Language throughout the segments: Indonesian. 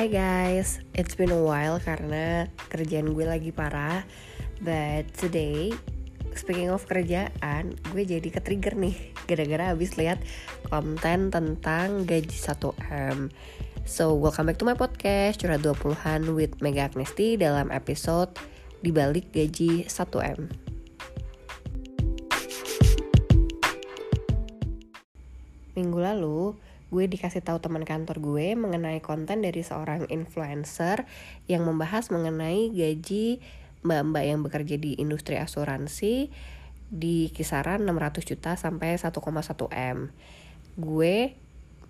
Hai guys, it's been a while karena kerjaan gue lagi parah But today, speaking of kerjaan, gue jadi ke-trigger nih Gara-gara habis lihat konten tentang gaji 1M So, welcome back to my podcast Curhat 20-an with Mega Agnesti dalam episode Dibalik Gaji 1M Minggu lalu, gue dikasih tahu teman kantor gue mengenai konten dari seorang influencer yang membahas mengenai gaji mbak-mbak yang bekerja di industri asuransi di kisaran 600 juta sampai 1,1 M. Gue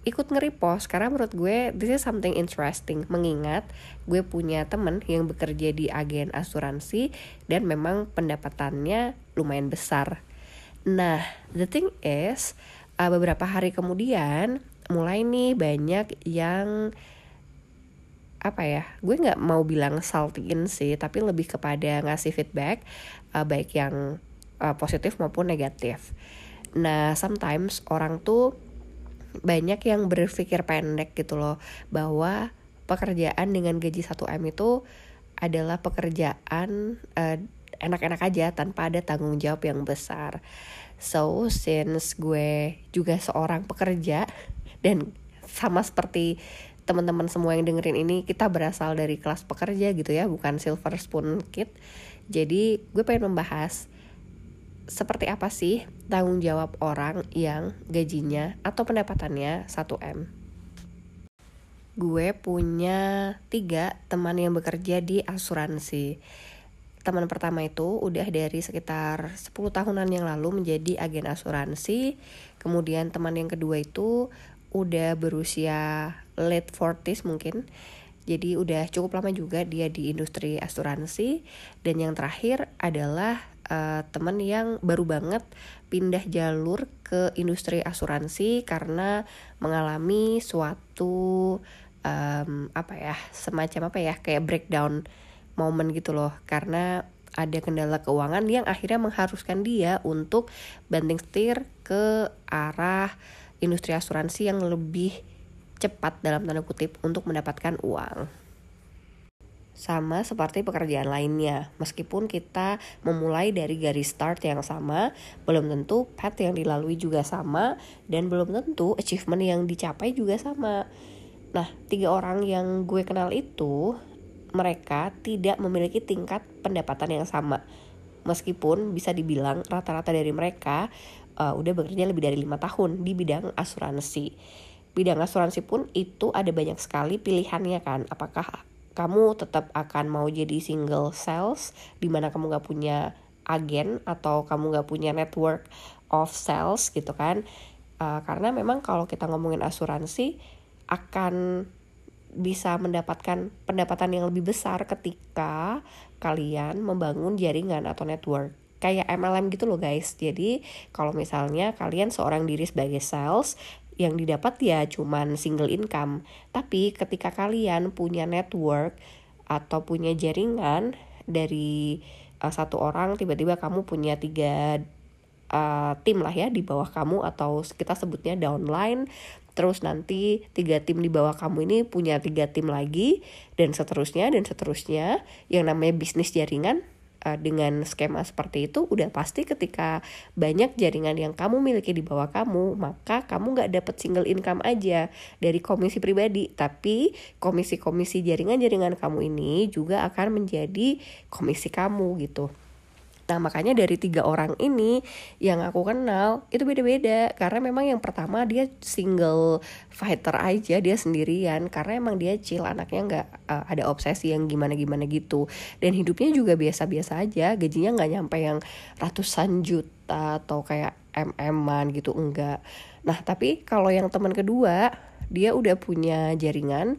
ikut nge-repost karena menurut gue this is something interesting mengingat gue punya temen yang bekerja di agen asuransi dan memang pendapatannya lumayan besar. Nah, the thing is uh, beberapa hari kemudian mulai nih banyak yang apa ya gue nggak mau bilang saltiin sih tapi lebih kepada ngasih feedback uh, baik yang uh, positif maupun negatif nah sometimes orang tuh banyak yang berpikir pendek gitu loh bahwa pekerjaan dengan gaji 1M itu adalah pekerjaan uh, enak-enak aja tanpa ada tanggung jawab yang besar. So since gue juga seorang pekerja dan sama seperti teman-teman semua yang dengerin ini kita berasal dari kelas pekerja gitu ya bukan silver spoon kid jadi gue pengen membahas seperti apa sih tanggung jawab orang yang gajinya atau pendapatannya 1M gue punya tiga teman yang bekerja di asuransi. Teman pertama itu udah dari sekitar 10 tahunan yang lalu menjadi agen asuransi. Kemudian teman yang kedua itu udah berusia late 40s mungkin. Jadi udah cukup lama juga dia di industri asuransi. Dan yang terakhir adalah uh, teman yang baru banget pindah jalur ke industri asuransi karena mengalami suatu um, apa ya semacam apa ya kayak breakdown moment gitu loh. Karena ada kendala keuangan yang akhirnya mengharuskan dia untuk banting setir ke arah industri asuransi yang lebih cepat dalam tanda kutip untuk mendapatkan uang. Sama seperti pekerjaan lainnya, meskipun kita memulai dari garis start yang sama, belum tentu path yang dilalui juga sama, dan belum tentu achievement yang dicapai juga sama. Nah, tiga orang yang gue kenal itu, mereka tidak memiliki tingkat pendapatan yang sama. Meskipun bisa dibilang rata-rata dari mereka uh, udah bekerja lebih dari lima tahun di bidang asuransi. Bidang asuransi pun itu ada banyak sekali pilihannya kan. Apakah kamu tetap akan mau jadi single sales di mana kamu gak punya agen atau kamu gak punya network of sales gitu kan? Uh, karena memang kalau kita ngomongin asuransi akan bisa mendapatkan pendapatan yang lebih besar ketika kalian membangun jaringan atau network kayak MLM gitu loh guys. Jadi kalau misalnya kalian seorang diri sebagai sales yang didapat ya cuman single income. Tapi ketika kalian punya network atau punya jaringan dari uh, satu orang tiba-tiba kamu punya tiga uh, tim lah ya di bawah kamu atau kita sebutnya downline terus nanti tiga tim di bawah kamu ini punya tiga tim lagi dan seterusnya dan seterusnya yang namanya bisnis jaringan uh, dengan skema seperti itu udah pasti ketika banyak jaringan yang kamu miliki di bawah kamu maka kamu nggak dapet single income aja dari komisi pribadi. Tapi komisi-komisi jaringan-jaringan kamu ini juga akan menjadi komisi kamu gitu Nah makanya dari tiga orang ini yang aku kenal itu beda-beda. Karena memang yang pertama dia single fighter aja dia sendirian. Karena emang dia chill anaknya nggak uh, ada obsesi yang gimana-gimana gitu. Dan hidupnya juga biasa-biasa aja gajinya nggak nyampe yang ratusan juta atau kayak mm-an gitu enggak. Nah tapi kalau yang teman kedua dia udah punya jaringan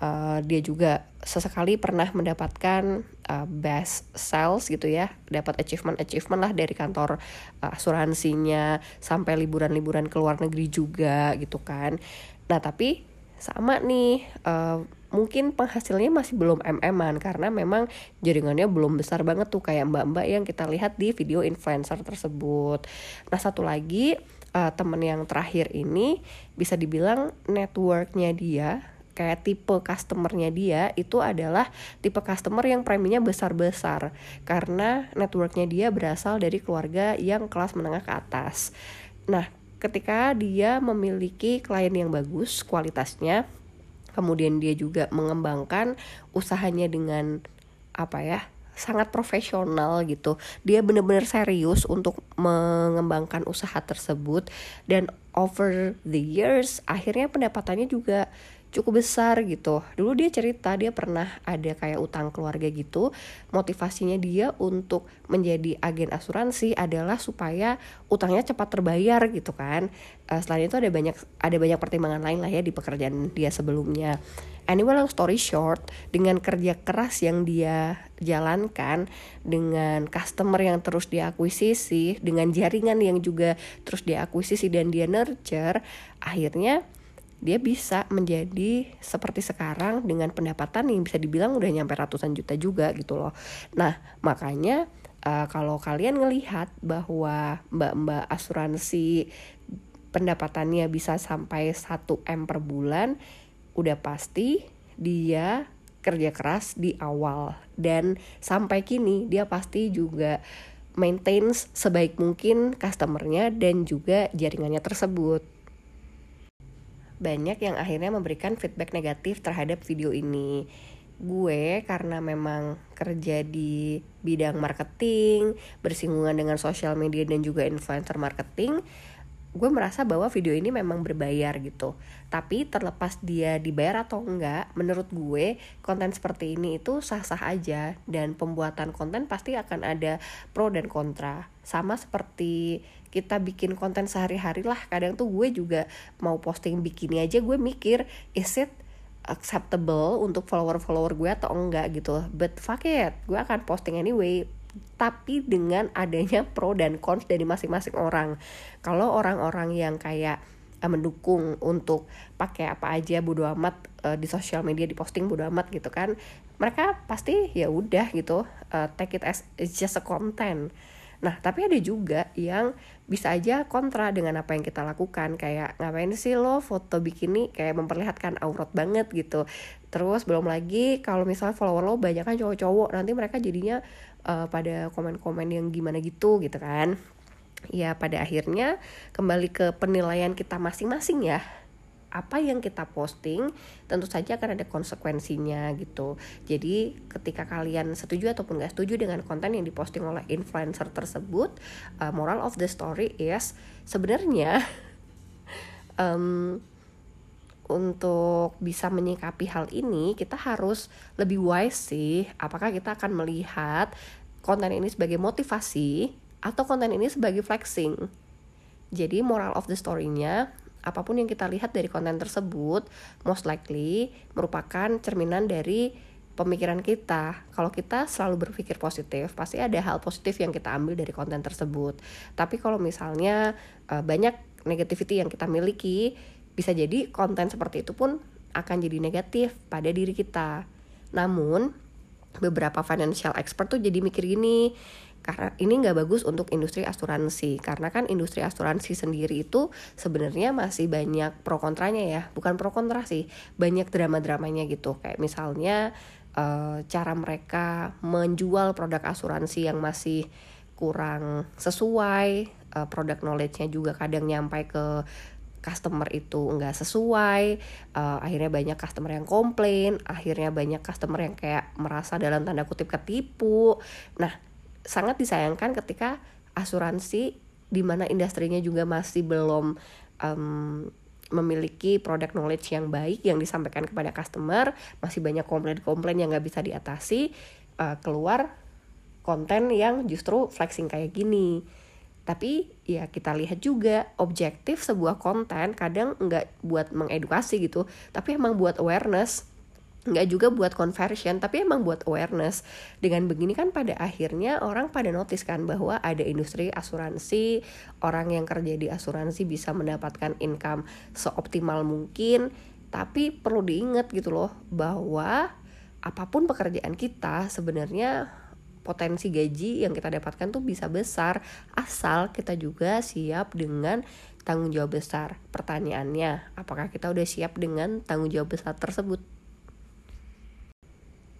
uh, dia juga sesekali pernah mendapatkan uh, best sales gitu ya dapat achievement achievement lah dari kantor uh, asuransinya sampai liburan-liburan ke luar negeri juga gitu kan. Nah tapi sama nih uh, mungkin penghasilnya masih belum mm-an karena memang jaringannya belum besar banget tuh kayak mbak-mbak yang kita lihat di video influencer tersebut. Nah satu lagi uh, temen yang terakhir ini bisa dibilang networknya dia kayak tipe customernya dia itu adalah tipe customer yang preminya besar-besar. Karena networknya dia berasal dari keluarga yang kelas menengah ke atas. Nah, ketika dia memiliki klien yang bagus kualitasnya, kemudian dia juga mengembangkan usahanya dengan apa ya sangat profesional gitu. Dia benar-benar serius untuk mengembangkan usaha tersebut. Dan over the years akhirnya pendapatannya juga cukup besar gitu. Dulu dia cerita dia pernah ada kayak utang keluarga gitu. Motivasinya dia untuk menjadi agen asuransi adalah supaya utangnya cepat terbayar gitu kan. Uh, selain itu ada banyak ada banyak pertimbangan lain lah ya di pekerjaan dia sebelumnya. Anyway long story short dengan kerja keras yang dia jalankan dengan customer yang terus diakuisisi dengan jaringan yang juga terus diakuisisi dan dia nurture akhirnya dia bisa menjadi seperti sekarang dengan pendapatan yang bisa dibilang udah nyampe ratusan juta juga gitu loh. Nah, makanya uh, kalau kalian ngelihat bahwa mbak-mbak asuransi pendapatannya bisa sampai 1 M per bulan, udah pasti dia kerja keras di awal dan sampai kini dia pasti juga maintain sebaik mungkin customernya dan juga jaringannya tersebut banyak yang akhirnya memberikan feedback negatif terhadap video ini gue karena memang kerja di bidang marketing, bersinggungan dengan sosial media dan juga influencer marketing, gue merasa bahwa video ini memang berbayar gitu. Tapi terlepas dia dibayar atau enggak, menurut gue konten seperti ini itu sah-sah aja dan pembuatan konten pasti akan ada pro dan kontra. Sama seperti kita bikin konten sehari-hari lah. Kadang tuh gue juga mau posting bikini aja gue mikir is it acceptable untuk follower-follower gue atau enggak gitu but fuck it gue akan posting anyway tapi dengan adanya pro dan cons dari masing-masing orang. Kalau orang-orang yang kayak uh, mendukung untuk pakai apa aja bodo amat uh, di sosial media di posting bodo amat gitu kan mereka pasti ya udah gitu uh, take it as just a content. Nah, tapi ada juga yang bisa aja kontra dengan apa yang kita lakukan kayak ngapain sih lo foto bikini kayak memperlihatkan aurat banget gitu. Terus belum lagi kalau misalnya follower lo banyak kan cowok-cowok, nanti mereka jadinya uh, pada komen-komen yang gimana gitu gitu kan. Ya pada akhirnya kembali ke penilaian kita masing-masing ya apa yang kita posting tentu saja akan ada konsekuensinya gitu. Jadi ketika kalian setuju ataupun gak setuju dengan konten yang diposting oleh influencer tersebut uh, moral of the story is sebenarnya um, untuk bisa menyikapi hal ini kita harus lebih wise sih apakah kita akan melihat konten ini sebagai motivasi atau konten ini sebagai flexing. Jadi moral of the story-nya apa pun yang kita lihat dari konten tersebut most likely merupakan cerminan dari pemikiran kita. Kalau kita selalu berpikir positif, pasti ada hal positif yang kita ambil dari konten tersebut. Tapi kalau misalnya uh, banyak negativity yang kita miliki, bisa jadi konten seperti itu pun akan jadi negatif pada diri kita. Namun, beberapa financial expert tuh jadi mikir gini, karena ini nggak bagus untuk industri asuransi. Karena kan industri asuransi sendiri itu sebenarnya masih banyak pro kontranya ya. Bukan pro kontra sih banyak drama dramanya gitu. Kayak misalnya uh, cara mereka menjual produk asuransi yang masih kurang sesuai uh, produk knowledge-nya juga kadang nyampai ke customer itu nggak sesuai uh, akhirnya banyak customer yang komplain akhirnya banyak customer yang kayak merasa dalam tanda kutip ketipu. Nah sangat disayangkan ketika asuransi di mana industrinya juga masih belum um, memiliki produk knowledge yang baik yang disampaikan kepada customer masih banyak komplain-komplain yang nggak bisa diatasi uh, keluar konten yang justru flexing kayak gini. Tapi ya kita lihat juga objektif sebuah konten kadang nggak buat mengedukasi gitu tapi emang buat awareness nggak juga buat conversion tapi emang buat awareness dengan begini kan pada akhirnya orang pada notice kan bahwa ada industri asuransi orang yang kerja di asuransi bisa mendapatkan income seoptimal mungkin tapi perlu diingat gitu loh bahwa apa pun pekerjaan kita sebenarnya potensi gaji yang kita dapatkan tuh bisa besar asal kita juga siap dengan tanggung jawab besar. Pertanyaannya, apakah kita udah siap dengan tanggung jawab besar tersebut?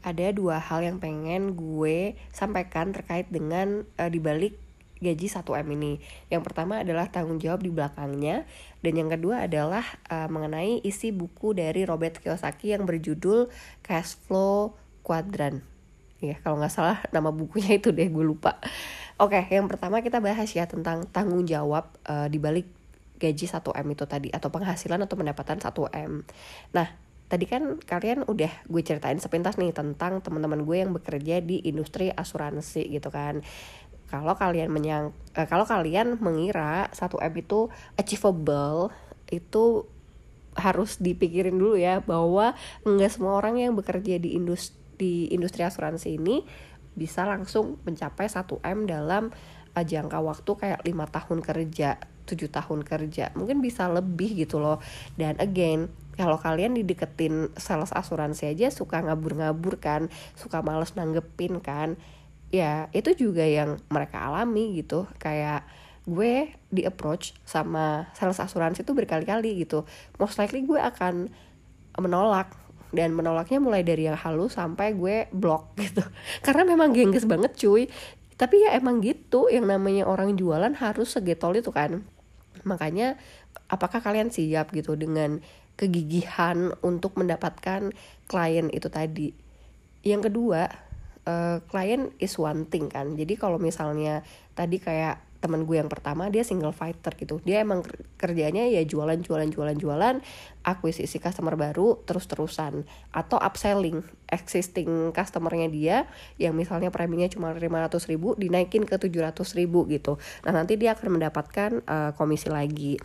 Ada dua hal yang pengen gue sampaikan terkait dengan uh, dibalik gaji 1M ini. Yang pertama adalah tanggung jawab di belakangnya dan yang kedua adalah uh, mengenai isi buku dari Robert Kiyosaki yang berjudul Cash Flow Quadrant. Ya, kalau nggak salah nama bukunya itu deh, gue lupa. Oke, yang pertama kita bahas ya tentang tanggung jawab uh, di balik gaji 1M itu tadi atau penghasilan atau pendapatan 1M. Nah, tadi kan kalian udah gue ceritain sepintas nih tentang teman-teman gue yang bekerja di industri asuransi gitu kan. Kalau kalian menyang uh, kalau kalian mengira satu m itu achievable itu harus dipikirin dulu ya bahwa enggak semua orang yang bekerja di industri di industri asuransi ini bisa langsung mencapai 1 m dalam uh, jangka waktu kayak lima tahun kerja tujuh tahun kerja. Mungkin bisa lebih gitu loh. Dan again kalau kalian dideketin sales asuransi aja suka ngabur-ngabur kan suka males nanggepin kan ya itu juga yang mereka alami gitu. Kayak gue di approach sama sales asuransi itu berkali-kali gitu. Most likely gue akan menolak dan menolaknya mulai dari yang halus sampai gue block gitu. Karena memang gengges banget cuy. Tapi ya emang gitu yang namanya orang jualan harus segetol itu kan. Makanya apakah kalian siap gitu dengan kegigihan untuk mendapatkan klien itu tadi. Yang kedua uh, klien is one thing kan. Jadi kalau misalnya tadi kayak teman gue yang pertama dia single fighter gitu. Dia emang kerjanya ya jualan jualan jualan jualan akuisisi customer baru terus terusan atau upselling existing customernya dia yang misalnya preminya cuma 500 ribu dinaikin ke 700 ribu gitu. Nah nanti dia akan mendapatkan uh, komisi lagi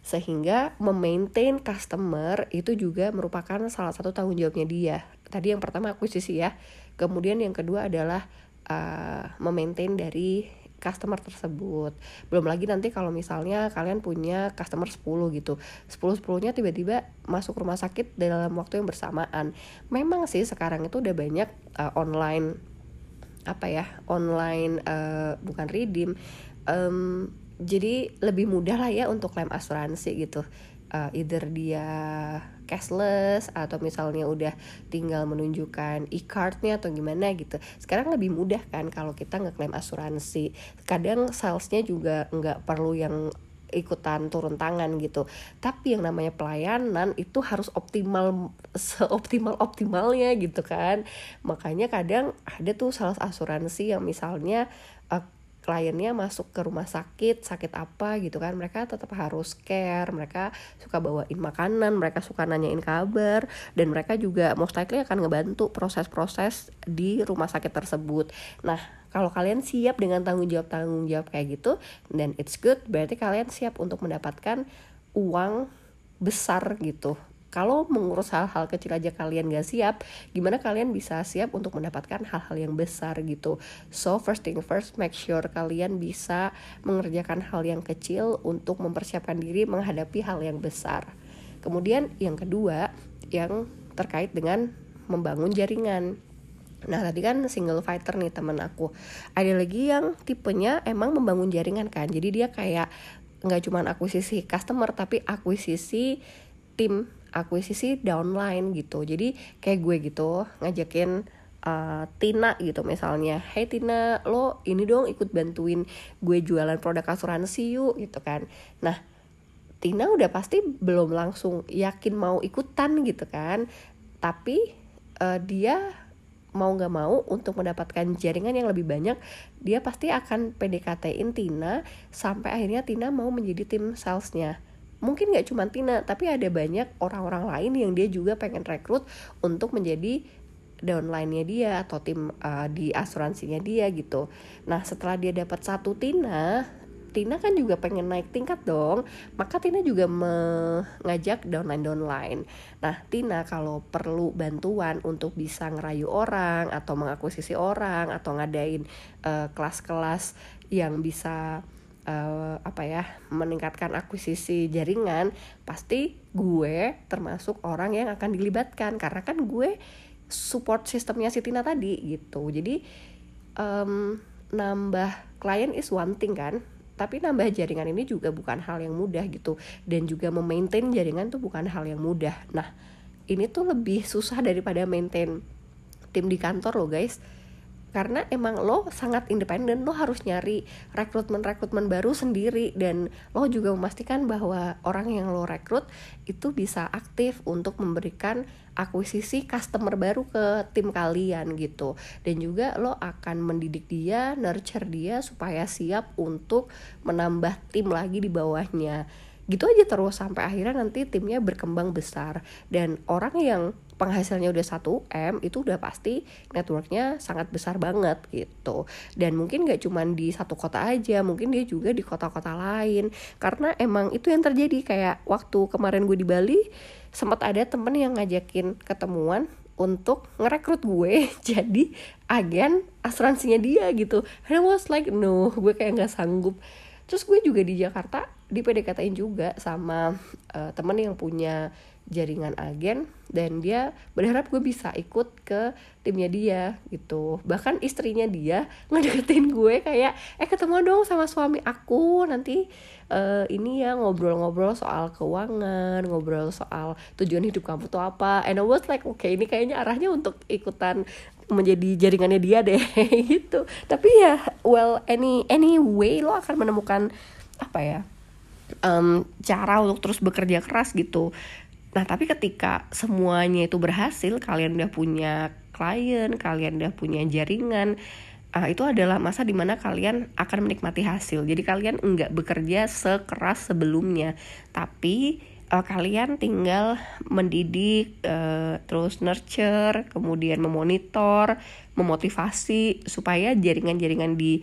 sehingga memaintain customer itu juga merupakan salah satu tanggung jawabnya dia. Tadi yang pertama akuisisi ya. Kemudian yang kedua adalah uh, memaintain dari customer tersebut. Belum lagi nanti kalau misalnya kalian punya customer 10 gitu. 10 10 nya tiba-tiba masuk rumah sakit dalam waktu yang bersamaan. Memang sih sekarang itu udah banyak uh, online apa ya online uh, bukan redeem um, jadi lebih mudah lah ya untuk klaim asuransi gitu. Uh, either dia cashless atau misalnya udah tinggal menunjukkan e-cardnya atau gimana gitu. Sekarang lebih mudah kan kalau kita ngeklaim asuransi. Kadang salesnya juga nggak perlu yang ikutan turun tangan gitu. Tapi yang namanya pelayanan itu harus optimal seoptimal optimalnya gitu kan. Makanya kadang ada tuh sales asuransi yang misalnya uh, kliennya masuk ke rumah sakit sakit apa gitu kan. Mereka tetap harus care mereka suka bawain makanan mereka suka nanyain kabar dan mereka juga most likely akan ngebantu proses-proses di rumah sakit tersebut. Nah kalau kalian siap dengan tanggung jawab tanggung jawab kayak gitu dan it's good. Berarti kalian siap untuk mendapatkan uang besar gitu kalau mengurus hal-hal kecil aja kalian gak siap, gimana kalian bisa siap untuk mendapatkan hal-hal yang besar gitu. So first thing first, make sure kalian bisa mengerjakan hal yang kecil untuk mempersiapkan diri menghadapi hal yang besar. Kemudian yang kedua, yang terkait dengan membangun jaringan. Nah tadi kan single fighter nih temen aku Ada lagi yang tipenya emang membangun jaringan kan Jadi dia kayak nggak cuman akuisisi customer Tapi akuisisi tim akuisisi downline gitu. Jadi kayak gue gitu ngajakin uh, Tina gitu misalnya Hey Tina lo ini dong ikut bantuin gue jualan produk asuransi yuk gitu kan. Nah Tina udah pasti belum langsung yakin mau ikutan gitu kan. Tapi uh, dia mau nggak mau untuk mendapatkan jaringan yang lebih banyak dia pasti akan PDKT-in Tina sampai akhirnya Tina mau menjadi tim salesnya mungkin nggak cuma Tina tapi ada banyak orang-orang lain yang dia juga pengen rekrut untuk menjadi downline-nya dia atau tim uh, di asuransinya dia gitu. Nah setelah dia dapat satu Tina, Tina kan juga pengen naik tingkat dong, maka Tina juga mengajak downline-downline. Nah, Tina kalau perlu bantuan untuk bisa ngerayu orang atau mengakuisisi orang atau ngadain uh, kelas-kelas yang bisa uh, apa ya meningkatkan akuisisi jaringan pasti gue termasuk orang yang akan dilibatkan. Karena kan gue support sistemnya si Tina tadi gitu. Jadi um, nambah klien is one thing kan tapi nambah jaringan ini juga bukan hal yang mudah gitu. Dan juga memaintain jaringan tuh bukan hal yang mudah. Nah ini tuh lebih susah daripada maintain tim di kantor loh guys karena emang lo sangat independen lo harus nyari rekrutmen rekrutmen baru sendiri. Dan lo juga memastikan bahwa orang yang lo rekrut itu bisa aktif untuk memberikan akuisisi customer baru ke tim kalian gitu. Dan juga lo akan mendidik dia nurture dia supaya siap untuk menambah tim lagi di bawahnya. Gitu aja terus sampai akhirnya nanti timnya berkembang besar. Dan orang yang penghasilannya udah 1 M itu udah pasti networknya sangat besar banget gitu. Dan mungkin gak cuman di satu kota aja mungkin dia juga di kota-kota lain. Karena emang itu yang terjadi kayak waktu kemarin gue di Bali sempat ada temen yang ngajakin ketemuan untuk ngerekrut gue jadi agen asuransinya dia gitu. And I was like no gue kayak nggak sanggup. Terus gue juga di Jakarta di PDKT-in juga sama uh, temen yang punya jaringan agen dan dia berharap gue bisa ikut ke timnya dia gitu. Bahkan istrinya dia ngedeketin gue kayak eh ketemu dong sama suami aku nanti uh, ini ya ngobrol-ngobrol soal keuangan ngobrol soal tujuan hidup kamu tuh apa. And I was like oke okay, ini kayaknya arahnya untuk ikutan menjadi jaringannya dia deh. Gitu. Tapi ya well any anyway lo akan menemukan apa ya um, cara untuk terus bekerja keras gitu. Nah, tapi ketika semuanya itu berhasil, kalian udah punya klien, kalian udah punya jaringan, uh, itu adalah masa di mana kalian akan menikmati hasil. Jadi kalian enggak bekerja sekeras sebelumnya, tapi uh, kalian tinggal mendidik, uh, terus nurture, kemudian memonitor, memotivasi supaya jaringan-jaringan di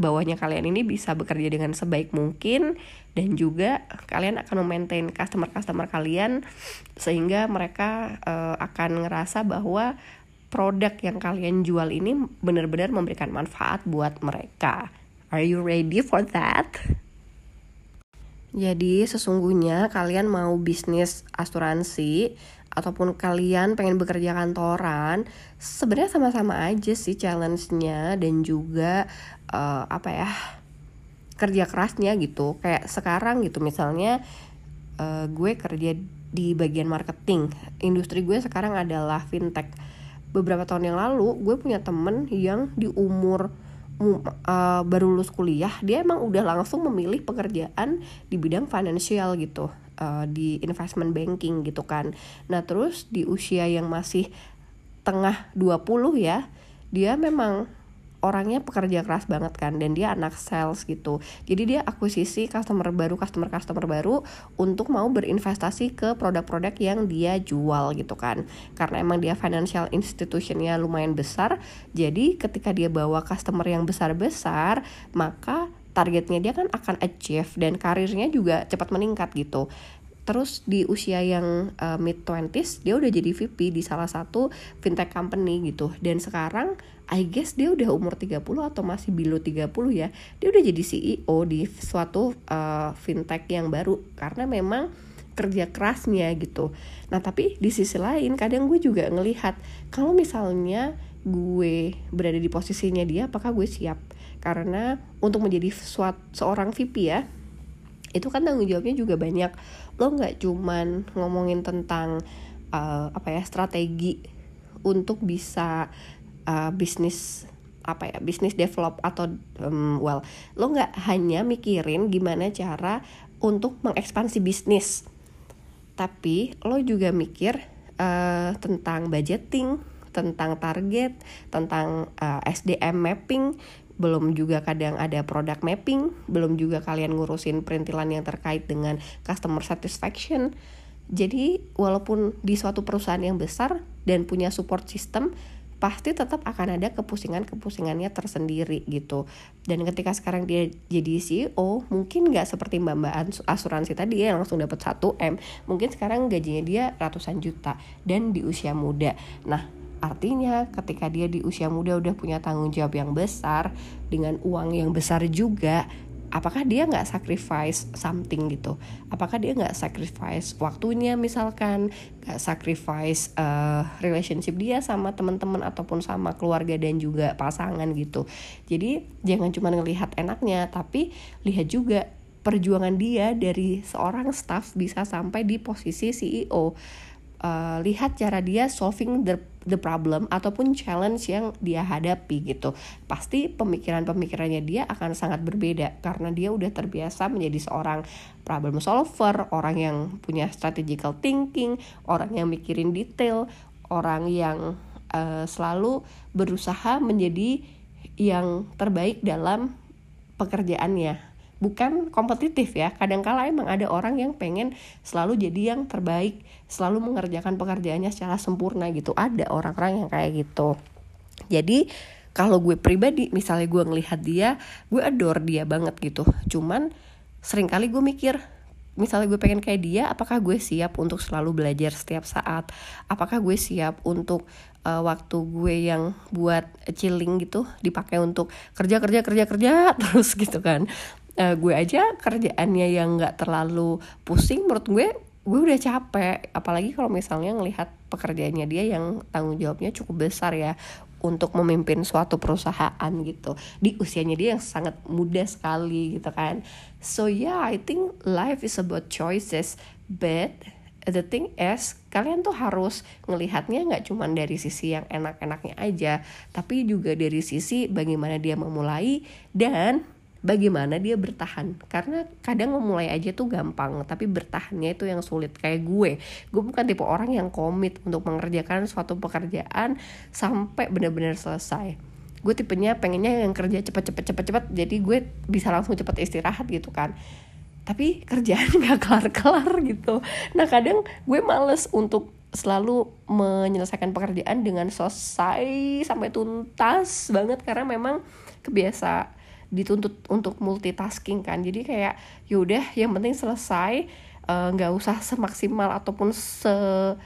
bawahnya kalian ini bisa bekerja dengan sebaik mungkin dan juga kalian akan memaintain customer-customer kalian sehingga mereka uh, akan ngerasa bahwa produk yang kalian jual ini benar-benar memberikan manfaat buat mereka. Are you ready for that? Jadi sesungguhnya kalian mau bisnis asuransi ataupun kalian pengen bekerja kantoran, sebenarnya sama-sama aja sih challenge-nya dan juga uh, apa ya kerja kerasnya gitu. Kayak sekarang gitu misalnya uh, gue kerja di bagian marketing. Industri gue sekarang adalah fintech. Beberapa tahun yang lalu gue punya temen yang di umur uh, baru lulus kuliah dia emang udah langsung memilih pekerjaan di bidang financial gitu uh, di investment banking gitu kan. Nah terus di usia yang masih tengah 20 ya dia memang orangnya pekerja keras banget kan dan dia anak sales gitu. Jadi dia akuisisi customer baru customer customer baru untuk mau berinvestasi ke produk-produk yang dia jual gitu kan. Karena emang dia financial institutionnya lumayan besar jadi ketika dia bawa customer yang besar-besar maka targetnya dia kan akan achieve dan karirnya juga cepat meningkat gitu. Terus di usia yang uh, mid 20s dia udah jadi VP di salah satu fintech company gitu. Dan sekarang I guess dia udah umur 30 atau masih below 30 ya. Dia udah jadi CEO di suatu uh, fintech yang baru karena memang kerja kerasnya gitu. Nah tapi di sisi lain kadang gue juga ngelihat kalau misalnya gue berada di posisinya dia apakah gue siap? Karena untuk menjadi suat, seorang VP ya itu kan tanggung jawabnya juga banyak. Lo nggak cuman ngomongin tentang uh, apa ya strategi untuk bisa uh, bisnis apa ya bisnis develop atau um, well lo nggak hanya mikirin gimana cara untuk mengekspansi bisnis tapi lo juga mikir uh, tentang budgeting tentang target tentang uh, SDM mapping belum juga kadang ada product mapping, belum juga kalian ngurusin perintilan yang terkait dengan customer satisfaction. Jadi walaupun di suatu perusahaan yang besar dan punya support system, pasti tetap akan ada kepusingan-kepusingannya tersendiri gitu. Dan ketika sekarang dia jadi CEO, mungkin nggak seperti mbak-mbak asuransi tadi ya langsung dapat 1 M. Mungkin sekarang gajinya dia ratusan juta dan di usia muda. Nah, Artinya ketika dia di usia muda udah punya tanggung jawab yang besar dengan uang yang besar juga, apakah dia nggak sacrifice something gitu? Apakah dia nggak sacrifice waktunya misalkan? Nggak sacrifice uh, relationship dia sama teman-teman ataupun sama keluarga dan juga pasangan gitu. Jadi jangan cuma ngelihat enaknya tapi lihat juga perjuangan dia dari seorang staff bisa sampai di posisi CEO uh, lihat cara dia solving the the problem ataupun challenge yang dia hadapi gitu. Pasti pemikiran-pemikirannya dia akan sangat berbeda karena dia udah terbiasa menjadi seorang problem solver orang yang punya strategical thinking orang yang mikirin detail orang yang uh, selalu berusaha menjadi yang terbaik dalam pekerjaannya bukan kompetitif ya. Kadangkala emang ada orang yang pengen selalu jadi yang terbaik selalu mengerjakan pekerjaannya secara sempurna gitu. Ada orang-orang yang kayak gitu. Jadi kalau gue pribadi misalnya gue ngelihat dia gue adore dia banget gitu. Cuman sering kali gue mikir misalnya gue pengen kayak dia apakah gue siap untuk selalu belajar setiap saat? Apakah gue siap untuk uh, waktu gue yang buat chilling gitu dipakai untuk kerja kerja kerja kerja terus gitu kan uh, gue aja kerjaannya yang nggak terlalu pusing menurut gue gue udah capek. Apalagi kalau misalnya ngelihat pekerjaannya dia yang tanggung jawabnya cukup besar ya untuk memimpin suatu perusahaan gitu. Di usianya dia yang sangat muda sekali gitu kan. So yeah I think life is about choices but the thing is kalian tuh harus ngelihatnya nggak cuma dari sisi yang enak-enaknya aja tapi juga dari sisi bagaimana dia memulai dan bagaimana dia bertahan. Karena kadang memulai aja tuh gampang tapi bertahannya itu yang sulit. Kayak gue gue bukan tipe orang yang komit untuk mengerjakan suatu pekerjaan sampai benar-benar selesai. Gue tipenya pengennya yang kerja cepet cepet cepet cepet. Jadi gue bisa langsung cepet istirahat gitu kan. Tapi kerjaan gak kelar-kelar gitu. Nah kadang gue males untuk selalu menyelesaikan pekerjaan dengan selesai sampai tuntas banget. Karena memang kebiasa dituntut untuk multitasking kan. Jadi kayak yaudah yang penting selesai eh, nggak uh, usah semaksimal ataupun se uh,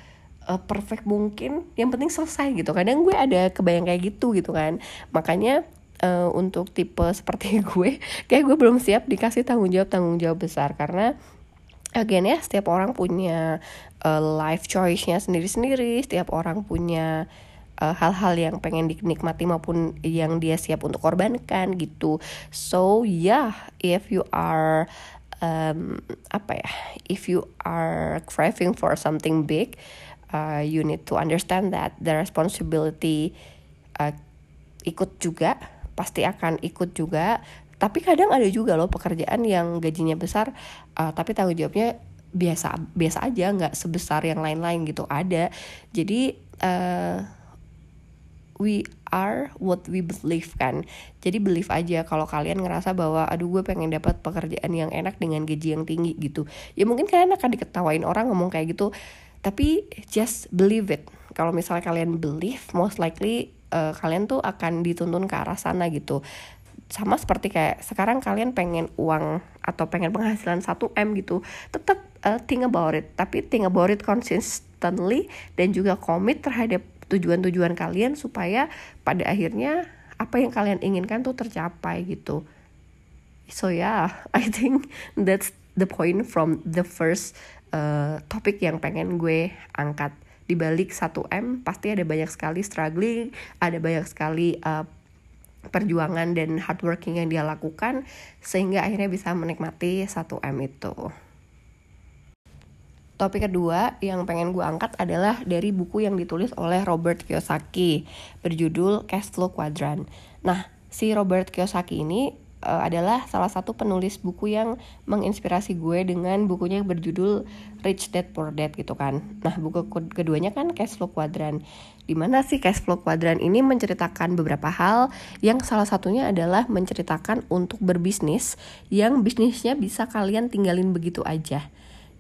perfect mungkin yang penting selesai gitu. Kadang gue ada kebayang kayak gitu gitu kan. Makanya uh, untuk tipe seperti gue kayak gue belum siap dikasih tanggung jawab tanggung jawab besar. Karena again ya setiap orang punya uh, life choice-nya sendiri-sendiri setiap orang punya Eh, hal-hal uh, yang pengen dinikmati maupun yang dia siap untuk korbankan gitu. So yeah if you are um, apa ya if you are craving for something big uh, you need to understand that the responsibility uh, ikut juga pasti akan ikut juga. Tapi kadang ada juga loh pekerjaan yang gajinya besar uh, tapi tanggung jawabnya biasa biasa aja nggak sebesar yang lain-lain gitu. Ada. Jadi uh, we are what we believe kan. Jadi believe aja kalau kalian ngerasa bahwa aduh gue pengen dapat pekerjaan yang enak dengan gaji yang tinggi gitu. Ya mungkin kalian akan diketawain orang ngomong kayak gitu tapi just believe it. Kalau misalnya kalian believe most likely uh, kalian tuh akan dituntun ke arah sana gitu. Sama seperti kayak sekarang kalian pengen uang atau pengen penghasilan 1M gitu tetap uh, think about it. Tapi think about it consistently dan juga komit terhadap tujuan-tujuan kalian supaya pada akhirnya apa yang kalian inginkan tuh tercapai gitu. So yeah, I think that's the point from the first uh, topik yang pengen gue angkat. Di balik 1M pasti ada banyak sekali struggling, ada banyak sekali uh, perjuangan dan hardworking yang dia lakukan sehingga akhirnya bisa menikmati 1M itu. Topik kedua yang pengen gue angkat adalah dari buku yang ditulis oleh Robert Kiyosaki berjudul Cash Flow Quadrant. Nah, si Robert Kiyosaki ini uh, adalah salah satu penulis buku yang menginspirasi gue dengan bukunya yang berjudul Rich Dad Poor Dad gitu kan. Nah, buku keduanya kan Cash Flow Quadrant. Di mana sih Cash Flow Quadrant ini menceritakan beberapa hal yang salah satunya adalah menceritakan untuk berbisnis yang bisnisnya bisa kalian tinggalin begitu aja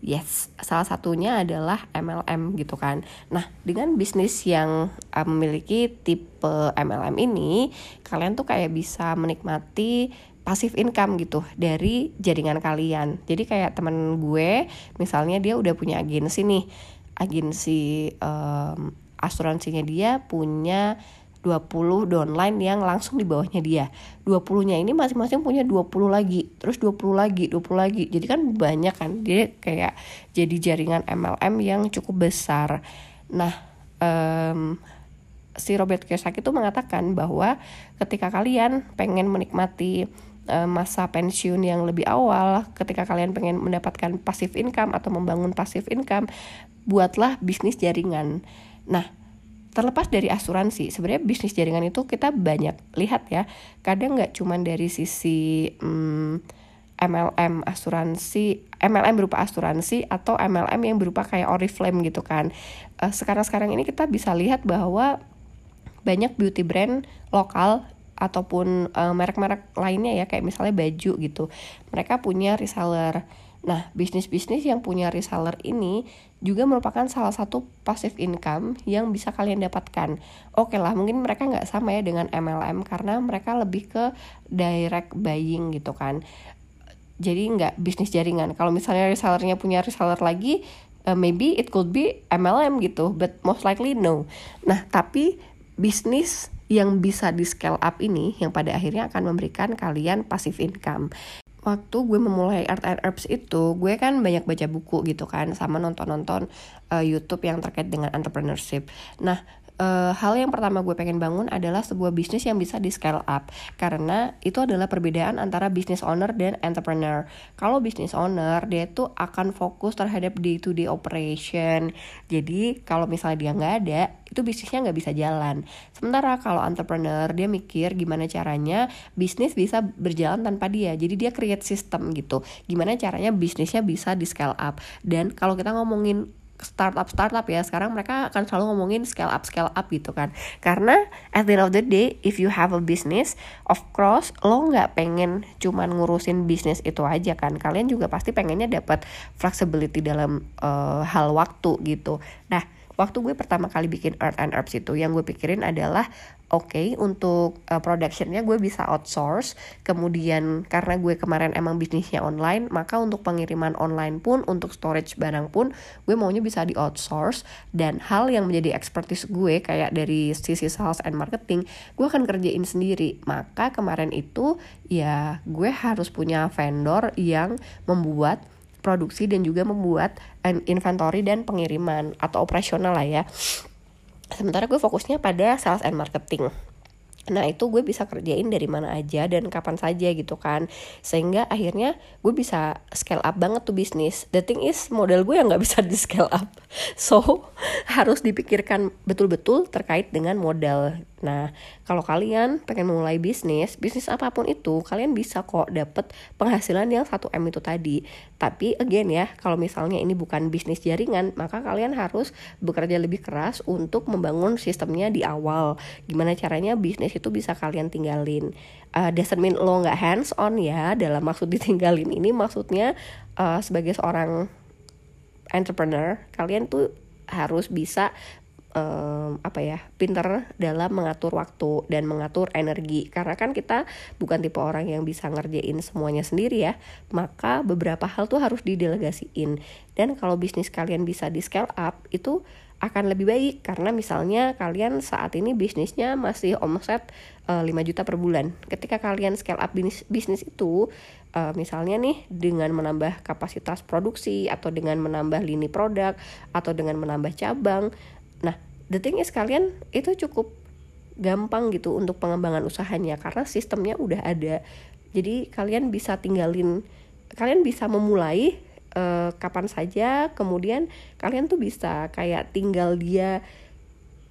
Yes, salah satunya adalah MLM gitu kan. Nah, dengan bisnis yang uh, memiliki tipe MLM ini, kalian tuh kayak bisa menikmati pasif income gitu dari jaringan kalian. Jadi kayak temen gue, misalnya dia udah punya agensi nih, agensi um, asuransinya dia punya 20 downline yang langsung di bawahnya dia. 20-nya ini masing-masing punya 20 lagi terus 20 lagi 20 lagi. Jadi kan banyak kan dia kayak jadi jaringan MLM yang cukup besar. Nah um, si Robert Kiyosaki itu mengatakan bahwa ketika kalian pengen menikmati masa pensiun yang lebih awal, ketika kalian pengen mendapatkan passive income atau membangun passive income, buatlah bisnis jaringan. Nah, terlepas dari asuransi sebenarnya bisnis jaringan itu kita banyak lihat ya. Kadang nggak cuma dari sisi hmm, MLM asuransi MLM berupa asuransi atau MLM yang berupa kayak Oriflame gitu kan. Uh, sekarang-sekarang ini kita bisa lihat bahwa banyak beauty brand lokal ataupun merek merek-merek lainnya ya kayak misalnya baju gitu. Mereka punya reseller. Nah, bisnis-bisnis yang punya reseller ini juga merupakan salah satu passive income yang bisa kalian dapatkan. Oke lah, mungkin mereka nggak sama ya dengan MLM karena mereka lebih ke direct buying gitu kan. Jadi nggak bisnis jaringan. Kalau misalnya resellernya punya reseller lagi, uh, maybe it could be MLM gitu, but most likely no. Nah, tapi bisnis yang bisa di scale up ini yang pada akhirnya akan memberikan kalian passive income waktu gue memulai art and herbs itu gue kan banyak baca buku gitu kan sama nonton-nonton uh, YouTube yang terkait dengan entrepreneurship. Nah, uh, hal yang pertama gue pengen bangun adalah sebuah bisnis yang bisa di scale up karena itu adalah perbedaan antara business owner dan entrepreneur. Kalau business owner dia tuh akan fokus terhadap day to day operation. Jadi kalau misalnya dia nggak ada, itu bisnisnya nggak bisa jalan. Sementara kalau entrepreneur dia mikir gimana caranya bisnis bisa berjalan tanpa dia. Jadi dia create system gitu. Gimana caranya bisnisnya bisa di scale up. Dan kalau kita ngomongin startup startup ya. Sekarang mereka akan selalu ngomongin scale up scale up gitu kan. Karena at the end of the day if you have a business of course lo nggak pengen cuman ngurusin bisnis itu aja kan. Kalian juga pasti pengennya dapat flexibility dalam uh, hal waktu gitu. Nah waktu gue pertama kali bikin Earth and Herbs itu yang gue pikirin adalah oke okay, untuk uh, productionnya gue bisa outsource. Kemudian karena gue kemarin emang bisnisnya online maka untuk pengiriman online pun untuk storage barang pun gue maunya bisa di outsource dan hal yang menjadi expertise gue kayak dari sisi sales and marketing gue akan kerjain sendiri. Maka kemarin itu ya gue harus punya vendor yang membuat produksi dan juga membuat inventory dan pengiriman atau operasional lah ya. Sementara gue fokusnya pada sales and marketing. Nah itu gue bisa kerjain dari mana aja dan kapan saja gitu kan. Sehingga akhirnya gue bisa scale up banget tuh bisnis. The thing is model gue yang gak bisa di scale up. So harus dipikirkan betul-betul terkait dengan modal Nah, kalau kalian pengen mulai bisnis, bisnis apa pun itu, kalian bisa kok dapet penghasilan yang 1M itu tadi. Tapi again ya, kalau misalnya ini bukan bisnis jaringan, maka kalian harus bekerja lebih keras untuk membangun sistemnya di awal. Gimana caranya bisnis itu bisa kalian tinggalin. Uh, doesn't mean lo nggak hands on ya, dalam maksud ditinggalin ini maksudnya uh, sebagai seorang entrepreneur, kalian tuh harus bisa um, apa ya pinter dalam mengatur waktu dan mengatur energi karena kan kita bukan tipe orang yang bisa ngerjain semuanya sendiri ya maka beberapa hal tuh harus didelegasiin dan kalau bisnis kalian bisa di scale up itu akan lebih baik karena misalnya kalian saat ini bisnisnya masih omset uh, eh, 5 juta per bulan. Ketika kalian scale up bisnis, bisnis itu uh, misalnya nih dengan menambah kapasitas produksi atau dengan menambah lini produk atau dengan menambah cabang. Nah, the thing is kalian itu cukup gampang gitu untuk pengembangan usahanya karena sistemnya udah ada. Jadi kalian bisa tinggalin kalian bisa memulai uh, kapan saja kemudian kalian tuh bisa kayak tinggal dia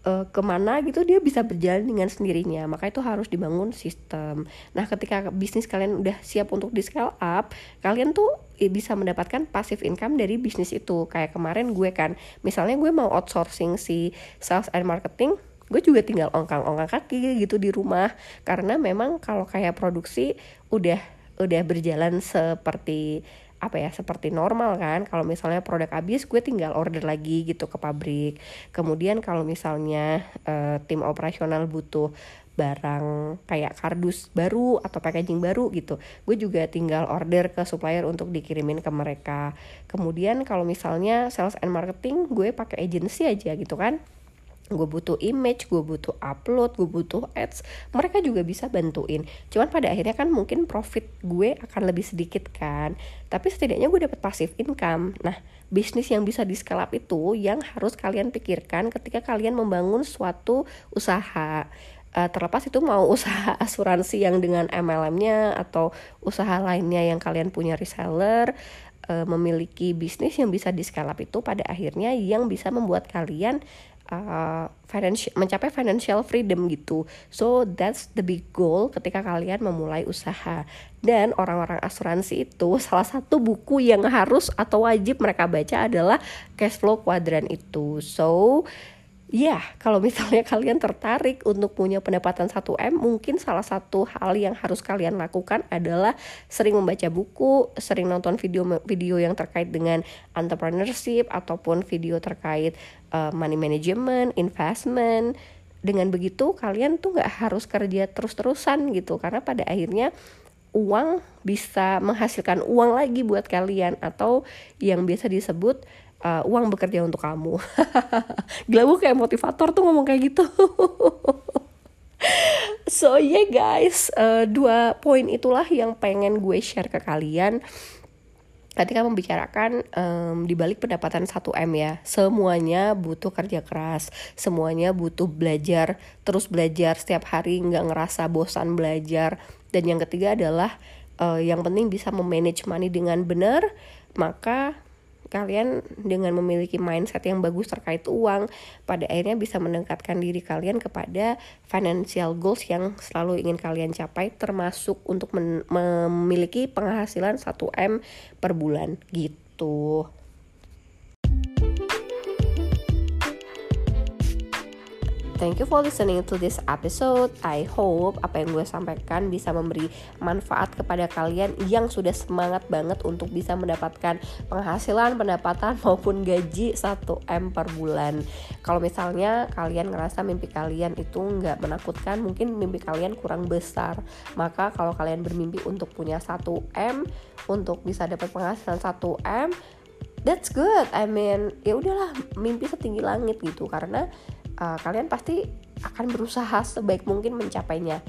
uh, ke mana gitu dia bisa berjalan dengan sendirinya. Maka itu harus dibangun sistem. Nah ketika bisnis kalian udah siap untuk di scale up kalian tuh bisa mendapatkan passive income dari bisnis itu. Kayak kemarin gue kan misalnya gue mau outsourcing si sales and marketing gue juga tinggal ongkang-ongkang kaki gitu di rumah. Karena memang kalau kayak produksi udah udah berjalan seperti apa ya seperti normal kan. Kalau misalnya produk habis gue tinggal order lagi gitu ke pabrik. Kemudian kalau misalnya uh, tim operasional butuh barang kayak kardus baru atau packaging baru gitu gue juga tinggal order ke supplier untuk dikirimin ke mereka. Kemudian kalau misalnya sales and marketing gue pakai agency aja gitu kan gue butuh image, gue butuh upload, gue butuh ads, mereka juga bisa bantuin. Cuman pada akhirnya kan mungkin profit gue akan lebih sedikit kan, tapi setidaknya gue dapat pasif income. Nah, bisnis yang bisa di scale up itu yang harus kalian pikirkan ketika kalian membangun suatu usaha. Uh, terlepas itu mau usaha asuransi yang dengan MLM-nya atau usaha lainnya yang kalian punya reseller, uh, memiliki bisnis yang bisa di scale up itu pada akhirnya yang bisa membuat kalian uh, financial mencapai financial freedom gitu. So that's the big goal ketika kalian memulai usaha. Dan orang-orang asuransi itu salah satu buku yang harus atau wajib mereka baca adalah cash flow quadrant itu. So Ya, kalau misalnya kalian tertarik untuk punya pendapatan 1M, mungkin salah satu hal yang harus kalian lakukan adalah sering membaca buku, sering nonton video-video yang terkait dengan entrepreneurship ataupun video terkait uh, money management, investment. Dengan begitu kalian tuh nggak harus kerja terus-terusan gitu, karena pada akhirnya uang bisa menghasilkan uang lagi buat kalian. Atau yang biasa disebut uh, uang bekerja untuk kamu. Gila gue kayak motivator tuh ngomong kayak gitu. So yeah guys. Uh, dua poin itulah yang pengen gue share ke kalian ketika membicarakan um, di balik pendapatan 1M ya. Semuanya butuh kerja keras. Semuanya butuh belajar terus belajar setiap hari nggak ngerasa bosan belajar. Dan yang ketiga adalah uh, yang penting bisa memanage money dengan benar maka kalian dengan memiliki mindset yang bagus terkait uang pada akhirnya bisa mendekatkan diri kalian kepada financial goals yang selalu ingin kalian capai termasuk untuk memiliki penghasilan 1M per bulan gitu. Thank you for listening to this episode. I hope apa yang gue sampaikan bisa memberi manfaat kepada kalian yang sudah semangat banget untuk bisa mendapatkan penghasilan, pendapatan maupun gaji 1M per bulan. Kalau misalnya kalian ngerasa mimpi kalian itu nggak menakutkan, mungkin mimpi kalian kurang besar. Maka kalau kalian bermimpi untuk punya 1M, untuk bisa dapat penghasilan 1M, that's good. I mean, ya udahlah mimpi setinggi langit gitu karena uh, kalian pasti akan berusaha sebaik mungkin mencapainya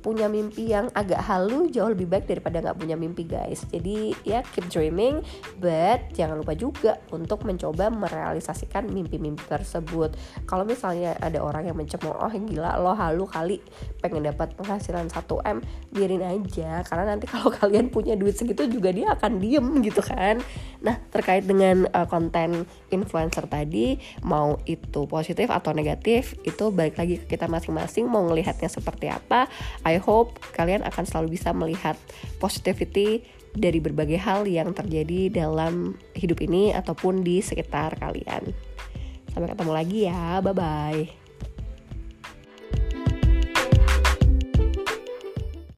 punya mimpi yang agak halu jauh lebih baik daripada nggak punya mimpi guys. Jadi ya keep dreaming but jangan lupa juga untuk mencoba merealisasikan mimpi-mimpi tersebut. Kalau misalnya ada orang yang mencemooh oh gila lo halu kali pengen dapat penghasilan 1M biarin aja karena nanti kalau kalian punya duit segitu juga dia akan diem gitu kan. Nah terkait dengan uh, konten influencer tadi mau itu positif atau negatif itu balik lagi ke kita masing-masing mau ngelihatnya seperti apa I hope kalian akan selalu bisa melihat positivity dari berbagai hal yang terjadi dalam hidup ini ataupun di sekitar kalian. Sampai ketemu lagi ya, bye bye.